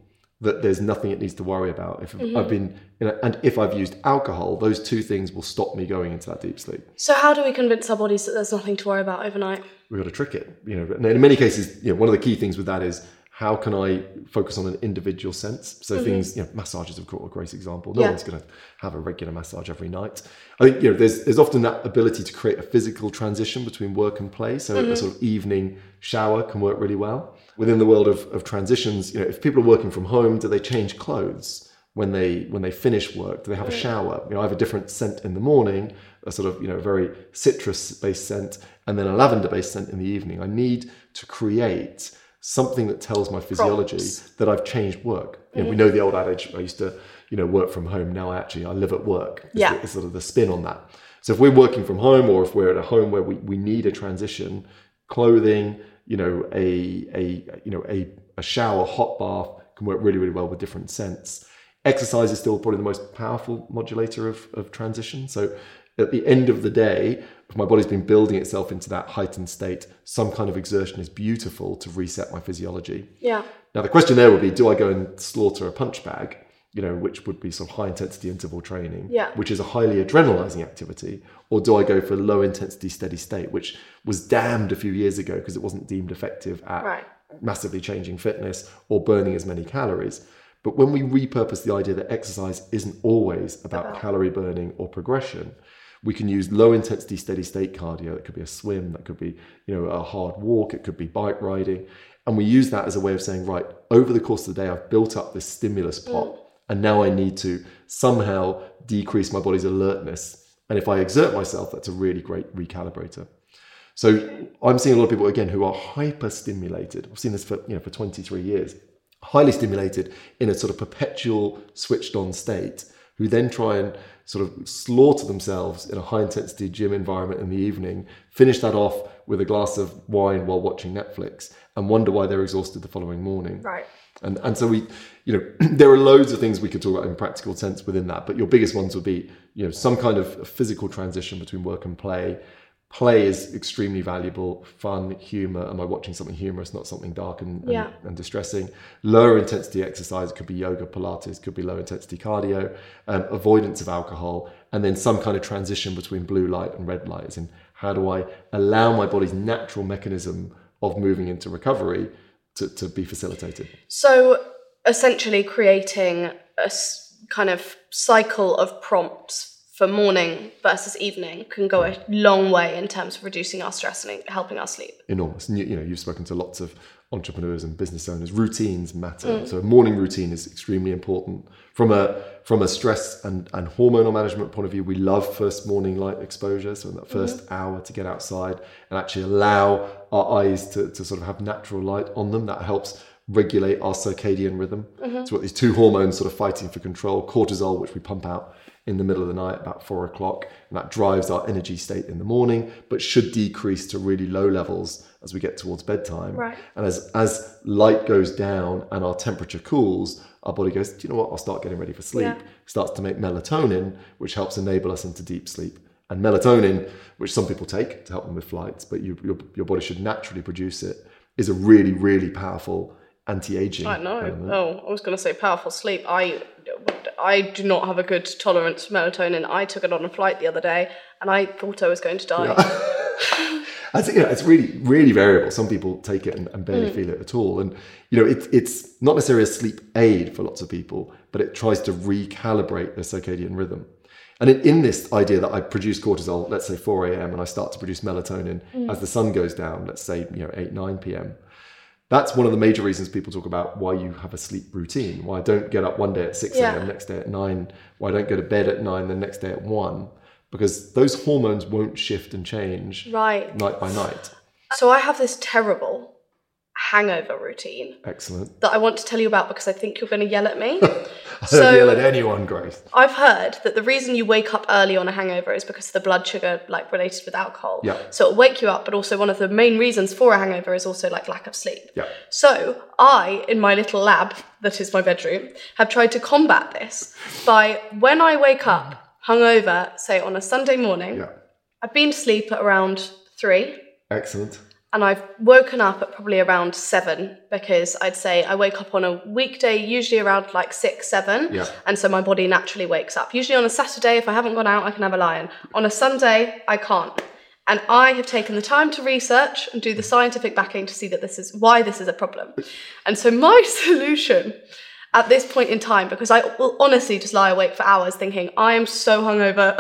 that there's nothing it needs to worry about. If Mm-hmm. I've been, you know, and if I've used alcohol, those two things will stop me going into that deep sleep. So how do we convince our bodies that there's nothing to worry about overnight? We've got to trick it, you know. And in many cases, you know, one of the key things with that is how can I focus on an individual sense? So mm-hmm. things, you know, massages, of course, a great example. No Yeah. one's going to have a regular massage every night. I think you know, there's there's often that ability to create a physical transition between work and play. So a mm-hmm. sort of evening shower can work really well. Within the world of, of transitions, you know, if people are working from home, do they change clothes? when they when they finish work do they have a shower you know i have a different scent in the morning a sort of you know very citrus based scent and then a lavender based scent in the evening i need to create something that tells my physiology Prompts. that i've changed work you know, we mm-hmm. know the old adage i used to you know work from home now I actually i live at work It's Yeah. the- it's sort of the spin on that so if we're working from home or if we're at a home where we, we need a transition clothing you know a a you know a, a shower hot bath can work really really well with different scents exercise is still probably the most powerful modulator of, of transition. So at the end of the day, if my body's been building itself into that heightened state, some kind of exertion is beautiful to reset my physiology. Yeah. Now the question there would be, do I go and slaughter a punch bag? You know, which would be some high intensity interval training, Yeah. which is a highly adrenalizing activity, or do I go for low intensity steady state, which was damned a few years ago because it wasn't deemed effective at Right. massively changing fitness or burning as many calories. But when we repurpose the idea that exercise isn't always about calorie burning or progression, we can use low intensity steady state cardio. That could be a swim, that could be, you know, a hard walk, it could be bike riding. And we use that as a way of saying, right, over the course of the day, I've built up this stimulus mm. pot, and now I need to somehow decrease my body's alertness. And if I exert myself, that's a really great recalibrator. So I'm seeing a lot of people again who are hyper stimulated. I've seen this for you know for 23 years, highly stimulated in a sort of perpetual switched on state, who then try and sort of slaughter themselves in a high intensity gym environment in the evening, finish that off with a glass of wine while watching Netflix, and wonder why they're exhausted the following morning. Right. And and so we, you know, there are loads of things we could talk about in practical sense within that, but your biggest ones would be, you know, some kind of physical transition between work and play. Play is extremely valuable. Fun, humor. Am I watching something humorous, not something dark and, and, Yeah. and distressing? Lower intensity exercise could be yoga, Pilates, could be low intensity cardio, um, avoidance of alcohol, and then some kind of transition between blue light and red light. As in, how do I allow my body's natural mechanism of moving into recovery to, to be facilitated? So essentially creating a kind of cycle of prompts for morning versus evening can go a long way in terms of reducing our stress and helping our sleep. enormous. And you, you know, you've spoken to lots of entrepreneurs and business owners. Routines matter. Mm. So a morning routine is extremely important. From a from a stress and, and hormonal management point of view, we love first morning light exposure. So in that 1st mm-hmm. hour to get outside and actually allow our eyes to, to sort of have natural light on them. That helps regulate our circadian rhythm. Mm-hmm. So we've got these two hormones sort of fighting for control, cortisol, which we pump out in the middle of the night about four o'clock, and that drives our energy state in the morning, but should decrease to really low levels as we get towards bedtime. Right. And as as light goes down and our temperature cools, our body goes, Do you know what? I'll start getting ready for sleep. Yeah. Starts to make melatonin, which helps enable us into deep sleep. And melatonin, which some people take to help them with flights, but you, your, your body should naturally produce it, is a really, really powerful anti-aging. I know. element. Oh, I was going to say powerful sleep. I, I do not have a good tolerance for melatonin. I took it on a flight the other day, and I thought I was going to die. I think, you know, it's really, really variable. Some people take it and, and barely Mm. feel it at all. And, you know, it, it's not necessarily a sleep aid for lots of people, but it tries to recalibrate their circadian rhythm. And in, in this idea that I produce cortisol, let's say 4 a.m., and I start to produce melatonin Mm. as the sun goes down, let's say, you know, 8, 9 p.m., that's one of the major reasons people talk about why you have a sleep routine. Why I don't get up one day at 6 a.m., Yeah. next day at 9, why I don't go to bed at 9, the next day at 1, because those hormones won't shift and change Right. night by night. So I have this terrible hangover routine Excellent. that I want to tell you about because I think you're going to yell at me. I So- don't yell at anyone, Grace. I've heard that the reason you wake up early on a hangover is because of the blood sugar like related with alcohol. Yeah. So it'll wake you up, but also one of the main reasons for a hangover is also like lack of sleep. Yeah. So I, in my little lab that is my bedroom, have tried to combat this by when I wake up hungover, say on a Sunday morning, Yeah. I've been to sleep at around three Excellent. And I've woken up at probably around seven because I'd say I wake up on a weekday, usually around like six, seven. Yeah. And so my body naturally wakes up. Usually on a Saturday, if I haven't gone out, I can have a lion. On a Sunday, I can't. And I have taken the time to research and do the scientific backing to see that this is why this is a problem. And so my solution at this point in time, because I will honestly just lie awake for hours thinking, I am so hungover,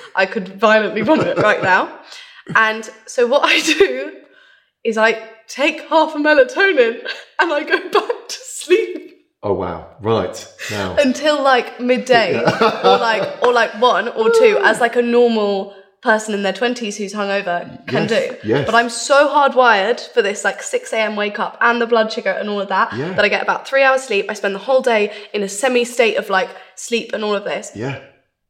I could violently vomit right now. And so what I do is I take half a melatonin and I go back to sleep Oh wow. Right. Now. until like midday or like or like one or two as like a normal person in their 20s who's hungover can Yes, do. yes. But I'm so hardwired for this like 6 a.m. wake up and the blood sugar and all of that Yeah. that I get about three hours sleep. I spend the whole day in a semi state of like sleep and all of this. yeah.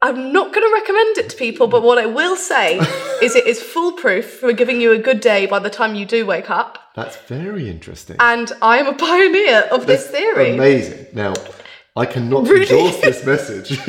I'm not going to recommend it to people, but what I will say is it is foolproof for giving you a good day by the time you do wake up. That's very interesting. And I am a pioneer of this theory. Amazing. Now, I cannot Really? endorse this message.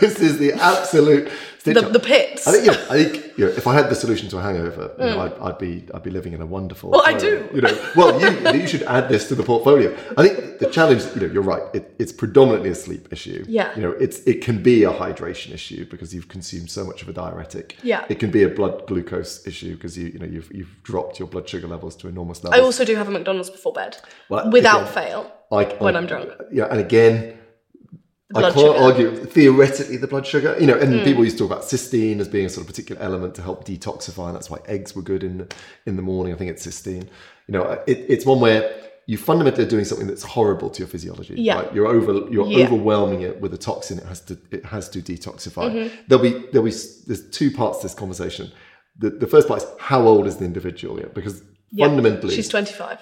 this is the absolute The, the pits. I think, you know, I think you know, if I had the solution to a hangover, you know, I'd, I'd be I'd be living in a wonderful. Mm. Well, I do. You know, well, you you should add this to the portfolio. I think the challenge, you know, you're right. It, it's predominantly a sleep issue. Yeah. You know, it's it can be a hydration issue because you've consumed so much of a diuretic. Yeah. It can be a blood glucose issue because you you know you've you've dropped your blood sugar levels to enormous levels. I also do have a McDonald's before bed, Well, without again, fail, I, when I- I'm drunk. Yeah, and again, I can't sugar. argue theoretically the blood sugar. You know, and Mm. people used to talk about cysteine as being a sort of particular element to help detoxify, and that's why eggs were good in the, in the morning. I think it's cysteine. You know, it, it's one where you fundamentally are doing something that's horrible to your physiology. Yeah. right? You're over you're Yeah. overwhelming it with a toxin. It has to it has to detoxify. Mm-hmm. There'll be there'll be there's two parts to this conversation. The, the first part is how old is the individual? Yeah, because Yeah. fundamentally She's 25,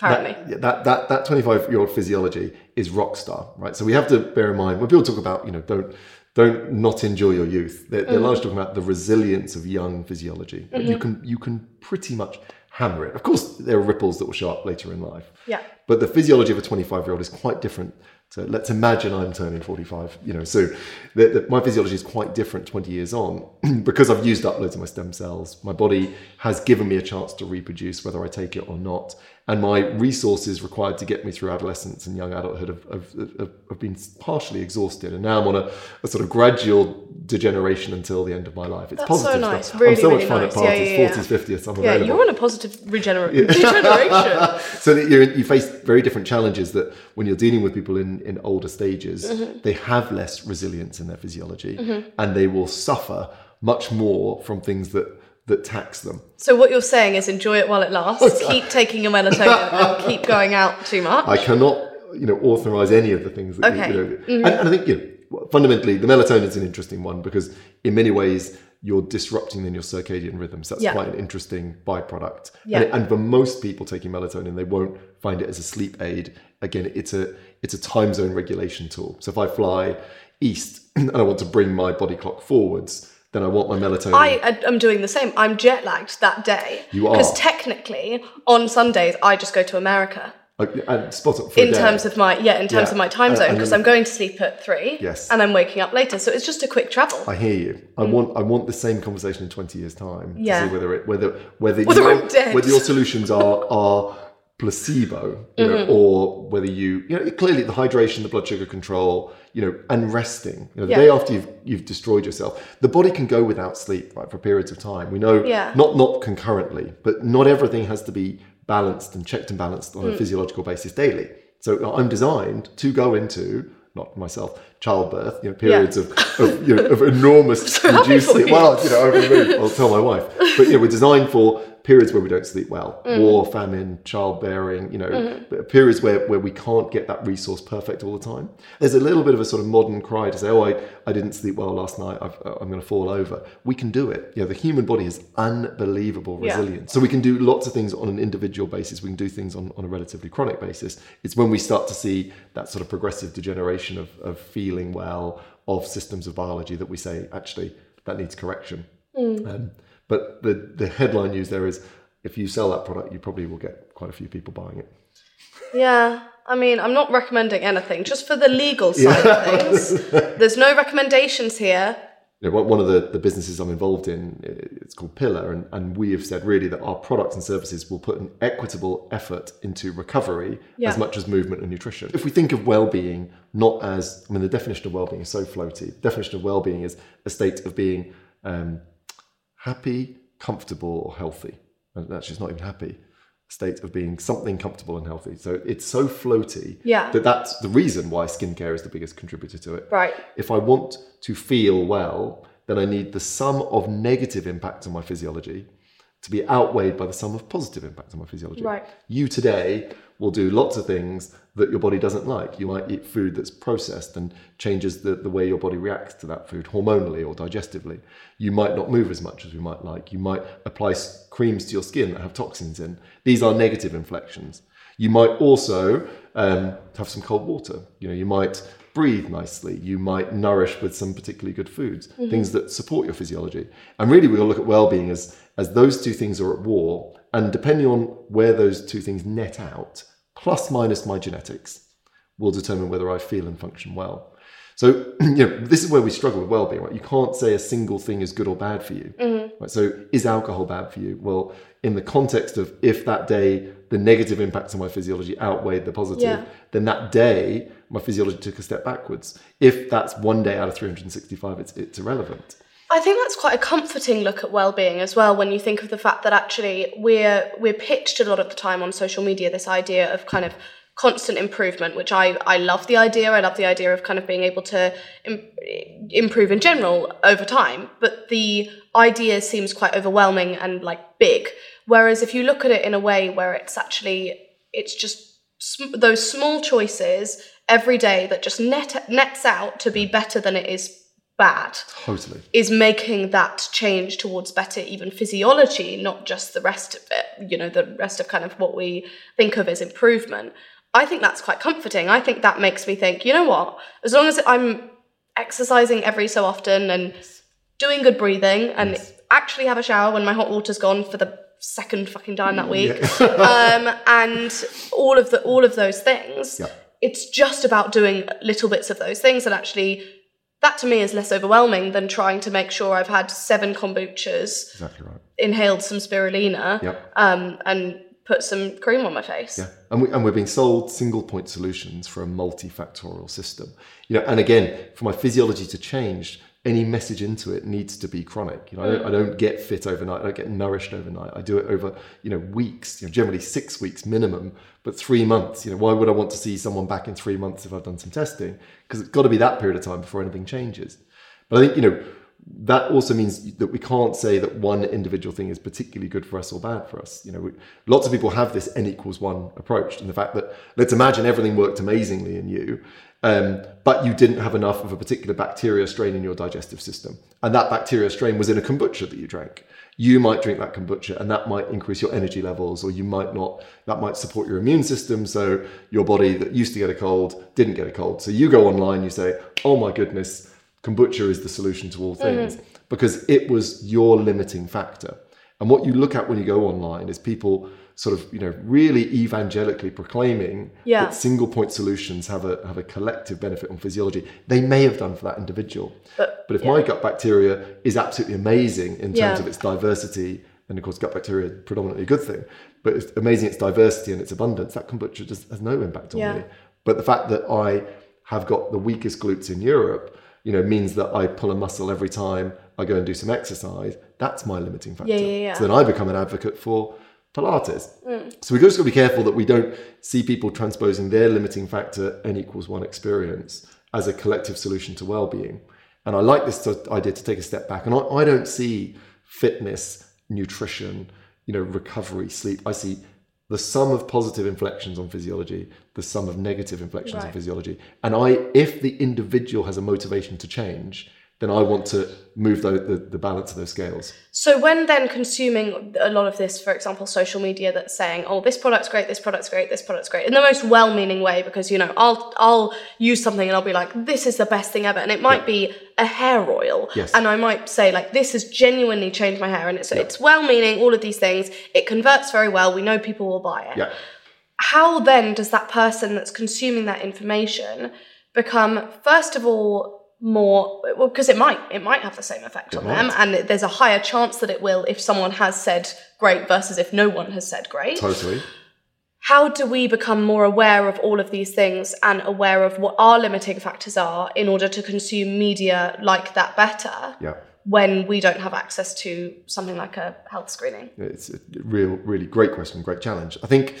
apparently. that, that that that 25 year old physiology is rock star, right? So we have to bear in mind when people talk about you know don't don't not enjoy your youth. They're, Mm. they're largely talking about the resilience of young physiology. Mm-hmm. You can you can pretty much hammer it. Of course, there are ripples that will show up later in life. Yeah. But the physiology of a 25 year old is quite different. So let's imagine I'm turning 45, you know, so the, the, my physiology is quite different 20 years on because I've used up loads of my stem cells. My body has given me a chance to reproduce whether I take it or not. And my resources required to get me through adolescence and young adulthood have, have, have, have been partially exhausted. And now I'm on a, a, sort of gradual degeneration until the end of my life. It's That's positive so nice. stuff. Really, I'm so really much fun nice. at parties, yeah, yeah. 40s, 50s, I'm Yeah, available. you're on a positive regener- regeneration. so that you you face very different challenges that when you're dealing with people in, in older stages, Mm-hmm. they have less resilience in their physiology and they will suffer much more from things that, that tax them. so what you're saying is enjoy it while it lasts. keep taking your melatonin and keep going out too much. I cannot, you know, authorize any of the things that Okay. you, you know. And, mm-hmm. and I think, you know, fundamentally, the melatonin is an interesting one because in many ways you're disrupting then your circadian rhythms. That's Yeah. quite an interesting byproduct. Yeah. And, and for most people taking melatonin, they won't find it as a sleep aid. Again, it's a it's a time zone regulation tool. So if I fly east and I want to bring my body clock forwards, then I want my melatonin. I am doing the same. I'm jet lagged that day. You are Because technically, on Sundays, I just go to America. And spot a In terms of my yeah, in terms Yeah. of my time zone, because I'm going to sleep at three. Yes. And I'm waking up later, so it's just a quick travel. I hear you. I want I want the same conversation in twenty years' time Mm. Yeah. to see whether it whether whether Whether dead. whether your solutions are are placebo, you know, Mm-hmm. or whether you you know clearly the hydration, the blood sugar control, you know, and resting. You know, the Yeah. day after you've you've destroyed yourself, the body can go without sleep right for periods of time. We know Yeah. not not concurrently, but not everything has to be balanced and checked and balanced on Mm. a physiological basis daily. So I'm designed to go into not myself childbirth, you know, periods of, of, you know, of enormous happy for reducing. you. Well, you know, over the moon, I'll tell my wife. But you know, we're designed for periods where we don't sleep well, Mm. war, famine, childbearing. You know mm-hmm. periods where, where we can't get that resource perfect all the time. There's a little bit of a sort of modern cry to say, "Oh, I, I didn't sleep well last night. I've, I'm going to fall over." We can do it. You know, the human body is unbelievable Yeah. resilient. So we can do lots of things on an individual basis. We can do things on, on a relatively chronic basis. It's when we start to see that sort of progressive degeneration of, of feeling well, of systems of biology that we say, actually, that needs correction. Um, but the, the headline news there is if you sell that product, you probably will get quite a few people buying it. Yeah, I mean, I'm not recommending anything, just for the legal side of things. There's no recommendations here. You know, one- one of the, the businesses I'm involved in, it's called Pillar, and, and we have said really that our products and services will put an equitable effort into recovery Yeah. as much as movement and nutrition. If we think of well-being not as, I mean, the definition of well-being is so floaty. The definition of well-being is a state of being um, happy, comfortable, or healthy. And that's just not even happy. State of being something comfortable and healthy. So it's so floaty Yeah. that that's the reason why skincare is the biggest contributor to it Right. if I want to feel well, then I need the sum of negative impact on my physiology to be outweighed by the sum of positive impact on my physiology. Right. You today will do lots of things that your body doesn't like. You might eat food that's processed and changes the, the way your body reacts to that food hormonally or digestively. You might not move as much as we might like. You might apply creams to your skin that have toxins in. These are negative inflections. You might also um, have some cold water. You know, you might breathe nicely. You might nourish with some particularly good foods, things that support your physiology. And really, to look at well-being as as those two things are at war, and depending on where those two things net out, plus minus my genetics, will determine whether I feel and function well. So, you know, this is where we struggle with well-being, right? You can't say a single thing is good or bad for you. Mm-hmm. Right? So, is alcohol bad for you? Well, in the context of if that day the negative impacts on my physiology outweighed the positive, Yeah. then that day my physiology took a step backwards. If that's one day out of 365, it's it's irrelevant. I think that's quite a comforting look at well-being as well when you think of the fact that actually we're we're pitched a lot of the time on social media this idea of kind of constant improvement which I I love the idea. I love the idea of kind of being able to Im- improve in general over time but the idea seems quite overwhelming and like big. Whereas if you look at it in a way where it's actually it's just sm- those small choices every day that just net nets out to be better than it is bad Totally. is making that change towards better even physiology, not just the rest of it, you know, the rest of kind of what we think of as improvement. I think that's quite comforting. I think that makes me think, you know what, as long as I'm exercising every so often and doing good breathing and actually have a shower when my hot water's gone for the second fucking time that week, um, and all of the all of those things, Yeah. it's just about doing little bits of those things and actually that to me is less overwhelming than trying to make sure I've had seven kombuchas, Exactly right. inhaled some spirulina, Yep. um, and put some cream on my face. Yeah, and, we, and we're being sold single point solutions for a multifactorial system. You know, and again, for my physiology to change, any message into it needs to be chronic. You know, I, don't, I mm. don't get fit overnight. I don't get nourished overnight. I do it over you know weeks. You know, generally six weeks minimum, but three months. You know, why would I want to see someone back in three months if I've done some testing? Because it's got to be that period of time before anything changes. But I think you know that also means that we can't say that one individual thing is particularly good for us or bad for us. You know, we, lots of people have this n equals one approach, and the fact that let's imagine everything worked amazingly in you, um, but you didn't have enough of a particular bacteria strain in your digestive system, and that bacteria strain was in a kombucha that you drank. You might drink that kombucha, and that might increase your energy levels, or you might not. That might support your immune system, so your body that used to get a cold didn't get a cold. So you go online, you say, "Oh my goodness." kombucha is the solution to all things mm. because it was your limiting factor. And what you look at when you go online is people sort of, you know, really evangelically proclaiming yeah. that single point solutions have a have a collective benefit on physiology. They may have done for that individual. But, but if yeah. my gut bacteria is absolutely amazing in terms yeah. of its diversity, and of course gut bacteria is predominantly a good thing, but it's amazing its diversity and its abundance, that kombucha just has no impact on me. But the fact that I have got the weakest glutes in Europe you know, means that I pull a muscle every time I go and do some exercise, that's my limiting factor. So then I become an advocate for Pilates. Mm. So we've just got to be careful that we don't see people transposing their limiting factor n equals one experience as a collective solution to well-being. And I like this idea to take a step back. And I, I don't see fitness, nutrition, you know, recovery, sleep. I see the sum of positive inflections on physiology, the sum of negative inflections right. on physiology. And I, if the individual has a motivation to change, then I want to move the, the, the, balance of those scales. So when then consuming a lot of this, for example, social media that's saying, "Oh, this product's great, this product's great, this product's great," in the most well-meaning way, because you know, I'll I'll use something and I'll be like, "This is the best thing ever," and it might yeah. be a hair oil, yes. and I might say like, "This has genuinely changed my hair," and it's yeah. it's well-meaning, all of these things. It converts very well. We know people will buy it. Yeah. How then does that person that's consuming that information become, first of all, more well because it might it might have the same effect it on might. them and there's a higher chance that it will if someone has said great versus if no one has said great. Totally. How do we become more aware of all of these things and aware of what our limiting factors are in order to consume media like that better yeah. when we don't have access to something like a health screening? It's a real really great question great challenge. I think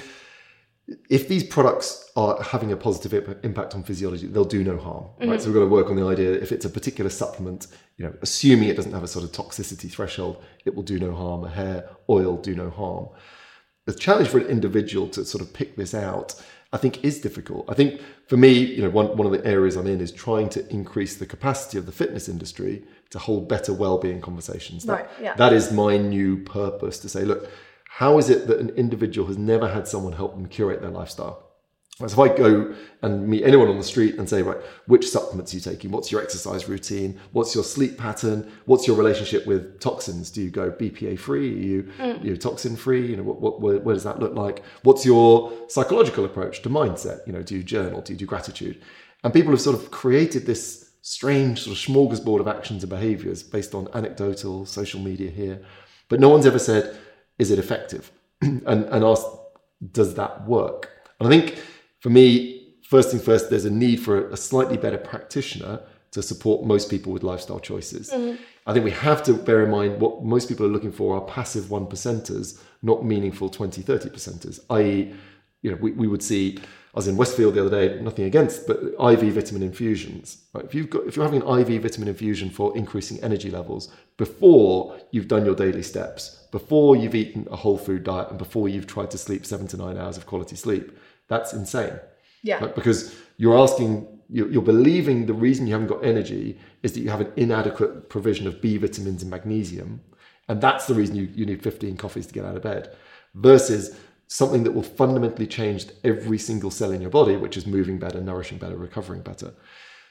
if these products are having a positive impact on physiology, they'll do no harm, right? Mm-hmm. So we've got to work on the idea if it's a particular supplement, you know, assuming it doesn't have a sort of toxicity threshold, it will do no harm. A hair oil do no harm. The challenge for an individual to sort of pick this out, I think, is difficult. I think for me, you know, one, one of the areas I'm in is trying to increase the capacity of the fitness industry to hold better well-being conversations. That, right, yeah. that is my new purpose to say, look, how is it that an individual has never had someone help them curate their lifestyle? So if I go and meet anyone on the street and say, right, which supplements are you taking? What's your exercise routine? What's your sleep pattern? What's your relationship with toxins? Do you go BPA free? Are you, mm. you know, toxin free? You know, what, what, where, where does that look like? What's your psychological approach to mindset? You know, do you journal? Do you do gratitude? And people have sort of created this strange sort of smorgasbord of actions and behaviors based on anecdotal social media here. But no one's ever said, is it effective? and, and ask, does that work? And I think for me, first thing first, there's a need for a slightly better practitioner to support most people with lifestyle choices. Mm-hmm. I think we have to bear in mind what most people are looking for are passive one percenters, not meaningful 20, 30 percenters, i.e., you know, we, we would see I was in Westfield the other day, nothing against, but IV vitamin infusions. Right? If you've got, if you're having an IV vitamin infusion for increasing energy levels before you've done your daily steps, before you've eaten a whole food diet, and before you've tried to sleep seven to nine hours of quality sleep, that's insane. Yeah. Right? Because you're asking, you're, you're believing the reason you haven't got energy is that you have an inadequate provision of B vitamins and magnesium, and that's the reason you, you need 15 coffees to get out of bed. Versus something that will fundamentally change every single cell in your body, which is moving better, nourishing better, recovering better.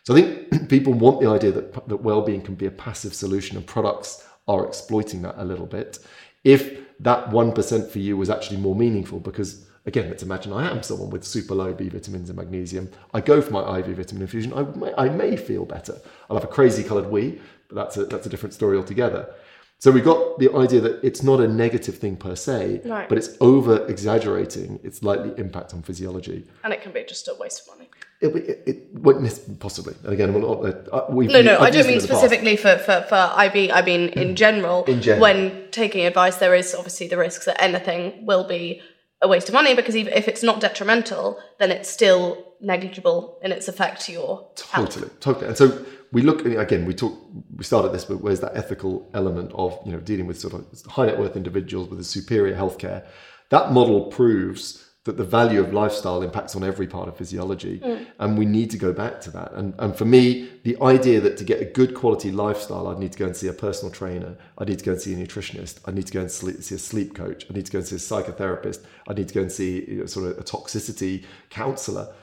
So I think people want the idea that, that well-being can be a passive solution and products are exploiting that a little bit. If that 1% for you was actually more meaningful, because again, let's imagine I am someone with super low B vitamins and magnesium. I go for my IV vitamin infusion. I may, I may feel better. I'll have a crazy colored wee, but that's a, that's a different story altogether. So we got the idea that it's not a negative thing per se, but it's over exaggerating its likely impact on physiology. And it can be just a waste of money. It, it, it wouldn't nec- possibly. And again, we're not, uh, we've, No, no, I've I don't mean in the past. specifically for, for, for IV. I mean in general. In general. When taking advice, there is obviously the risk that anything will be a waste of money because if it's not detrimental, then it's still negligible in its effect to your health. Totally, totally. And so we look again. We talk. We started this, but where's that ethical element of you know dealing with sort of high net worth individuals with a superior healthcare? That model proves that the value of lifestyle impacts on every part of physiology, mm. and we need to go back to that. And and for me, the idea that to get a good quality lifestyle, I'd need to go and see a personal trainer. I need to go and see a nutritionist. I need to go and sleep, see a sleep coach. I need to go and see a psychotherapist. I need to go and see you know, sort of a toxicity counselor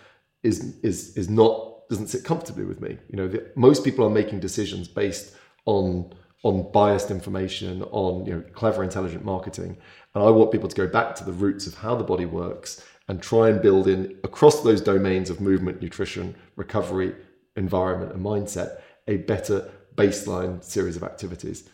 is is is not doesn't sit comfortably with me. You know, the, most people are making decisions based on on biased information, on you know clever, intelligent marketing, and I want people to go back to the roots of how the body works and try and build in across those domains of movement, nutrition, recovery, environment, and mindset a better baseline series of activities.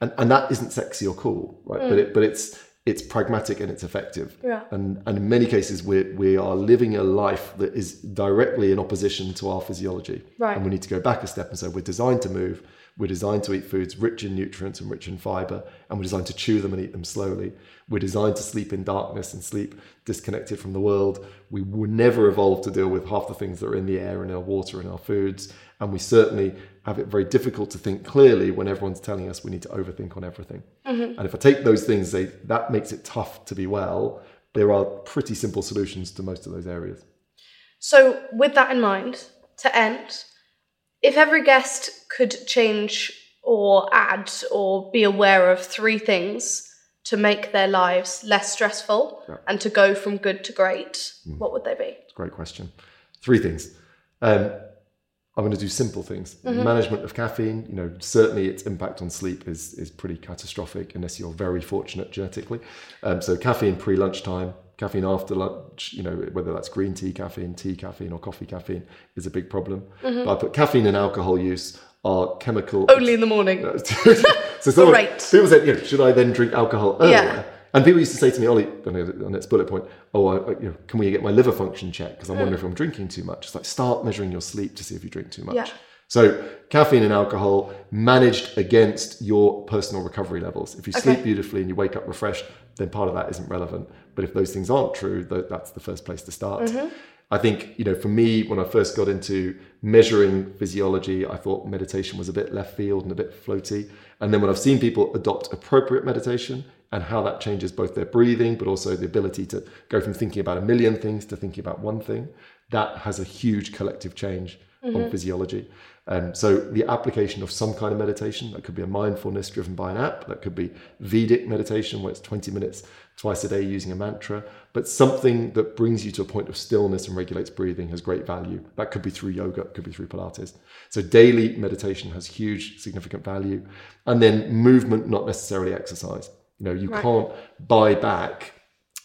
And and that isn't sexy or cool, right? But mm. it but it's it's pragmatic and it's effective. Yeah. And and in many cases we we are living a life that is directly in opposition to our physiology. Right. And we need to go back a step and say we're designed to move, we're designed to eat foods rich in nutrients and rich in fiber, and we're designed to chew them and eat them slowly. We're designed to sleep in darkness and sleep disconnected from the world. We were never evolved to deal with half the things that are in the air, in our water, in our foods. And we certainly have it very difficult to think clearly when everyone's telling us we need to overthink on everything. Mm-hmm. And if I take those things, they, that makes it tough to be well. There are pretty simple solutions to most of those areas. So, with that in mind, to end, if every guest could change or add or be aware of three things to make their lives less stressful and to go from good to great, what would they be? It's a great question. Three things. Um, I'm going to do simple things. Management of caffeine. You know, certainly its impact on sleep is is pretty catastrophic unless you're very fortunate genetically. Um, so caffeine pre lunchtime, caffeine after lunch. You know, whether that's green tea caffeine, tea caffeine, or coffee caffeine is a big problem. Mm-hmm. But I put caffeine and alcohol use are chemical. Only in the morning. so someone, Great. people said, you know, should I then drink alcohol earlier? Yeah. And people used to say to me, Oli, on the next bullet point, oh, I, you know, can we get my liver function checked? Because I'm hmm. wondering if I'm drinking too much. It's like, start measuring your sleep to see if you drink too much. Yeah. So caffeine and alcohol managed against your personal recovery levels. If you sleep beautifully and you wake up refreshed, then part of that isn't relevant. But if those things aren't true, tha- that's the first place to start. I think, you know, for me, when I first got into measuring physiology, I thought meditation was a bit left field and a bit floaty. And then when I've seen people adopt appropriate meditation and how that changes both their breathing, but also the ability to go from thinking about a million things to thinking about one thing, that has a huge collective change on physiology. Um, so the application of some kind of meditation, that could be a mindfulness driven by an app, that could be Vedic meditation where it's 20 minutes twice a day using a mantra, but something that brings you to a point of stillness and regulates breathing has great value. That could be through yoga, it could be through Pilates. So daily meditation has huge, significant value. And then movement, not necessarily exercise. You know, you can't buy back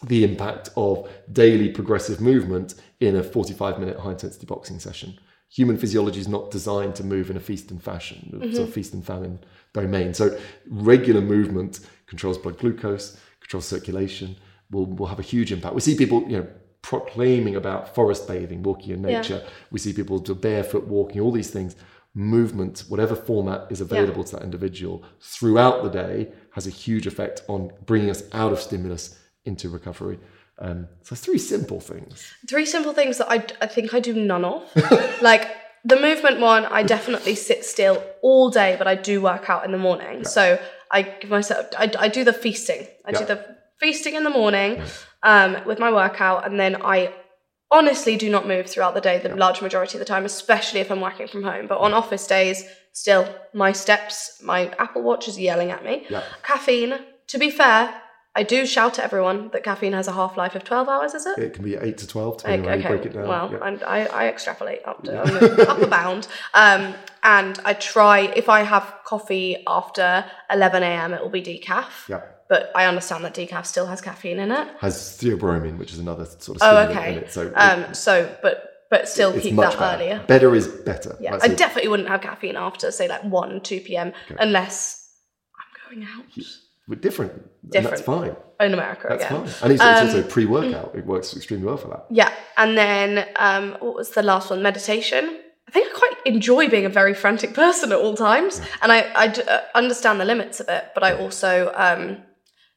the impact of daily progressive movement in a 45 minute high intensity boxing session. Human physiology is not designed to move in a feast and fashion, sort of mm-hmm. feast and famine domain. So regular movement controls blood glucose, controls circulation, will, will have a huge impact. We see people, you know, proclaiming about forest bathing, walking in Yeah. nature. We see people do barefoot walking, all these things. Movement, whatever format is available to that individual throughout the day, has a huge effect on bringing us out of stimulus into recovery. Um, so it's three simple things. Three simple things that I, I think I do none of. like the movement one, I definitely sit still all day, but I do work out in the morning. So I give myself, I, I do the feasting. I do the feasting in the morning um, with my workout, and then I honestly do not move throughout the day the large majority of the time, especially if I'm working from home. But on office days, still my steps, my Apple Watch is yelling at me. Yeah. Caffeine, to be fair, I do shout at everyone that caffeine has a half life of 12 hours, is it? It can be eight to twelve, depending Okay, on how you break it down. well, Yeah. and I, I extrapolate up to the upper bound. Um, and I try, if I have coffee after 11 a.m., it will be decaf. Yeah. But I understand that decaf still has caffeine in it. has theobromine, which is another sort of Oh, okay. in it. So um, so, but but still keep that better. earlier. Better is better. Yeah, That's I it. definitely wouldn't have caffeine after, say, like 1, 2 p.m., unless I'm Going out We're different. And Different. that's fine. in America That's again. fine. And it's, also Um, pre-workout. It works extremely well for that. Yeah, and then um, what was the last one? Meditation. I think I quite enjoy being a very frantic person at all times, and I, I d- uh, understand the limits of it, but I also um,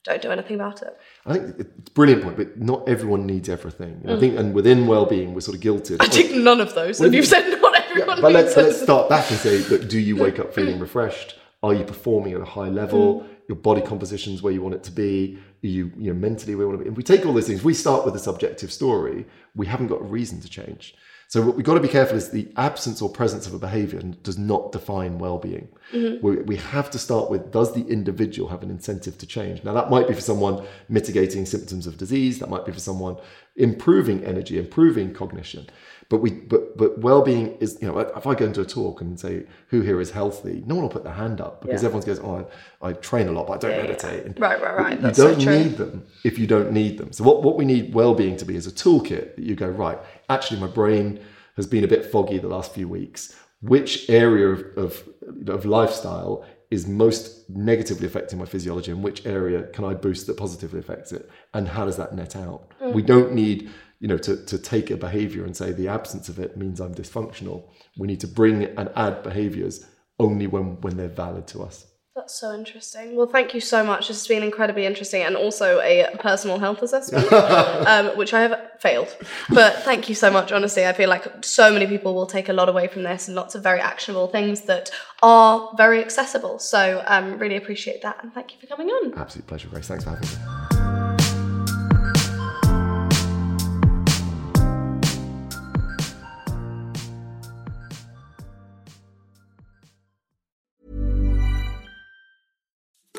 don't do anything about it. I think it's a brilliant point, but not everyone needs everything. And I think, and within well-being, we're sort of guilted. Mm. I take none of those, Well, and you've said not Yeah, everyone but let's, needs let's start back and say, look, do you wake up feeling refreshed? Are you performing at a high level? Your body composition's where you want it to be. Are you, you know, mentally where you want to be? If we take all those things, we start with a subjective story. We haven't got a reason to change. So what we've got to be careful is the absence or presence of a behaviour does not define well-being. Mm-hmm. We, we have to start with: Does the individual have an incentive to change? Now that might be for someone mitigating symptoms of disease. That might be for someone improving energy, improving cognition. But we, but but well-being is, you know, if I go into a talk and say who here is healthy, no one will put their hand up because Yeah. everyone goes, oh, I, I train a lot, but I don't meditate. And Right, right, right. You That's don't true. need them if you don't need them. So what, what we need well-being to be is a toolkit that you go, right, actually my brain has been a bit foggy the last few weeks. Which area of, of, of lifestyle is most negatively affecting my physiology and which area can I boost that positively affects it? And how does that net out? Mm. We don't need, you know, to, to take a behavior and say the absence of it means I'm dysfunctional. We need to bring and add behaviors only when, when they're valid to us. That's so interesting. Well, thank you so much. This has been incredibly interesting and also a personal health assessment, um, which I have failed. But thank you so much. Honestly, I feel like so many people will take a lot away from this and lots of very actionable things that are very accessible. So, um, really appreciate that. And thank you for coming on. Absolute pleasure, Grace. Thanks for having me.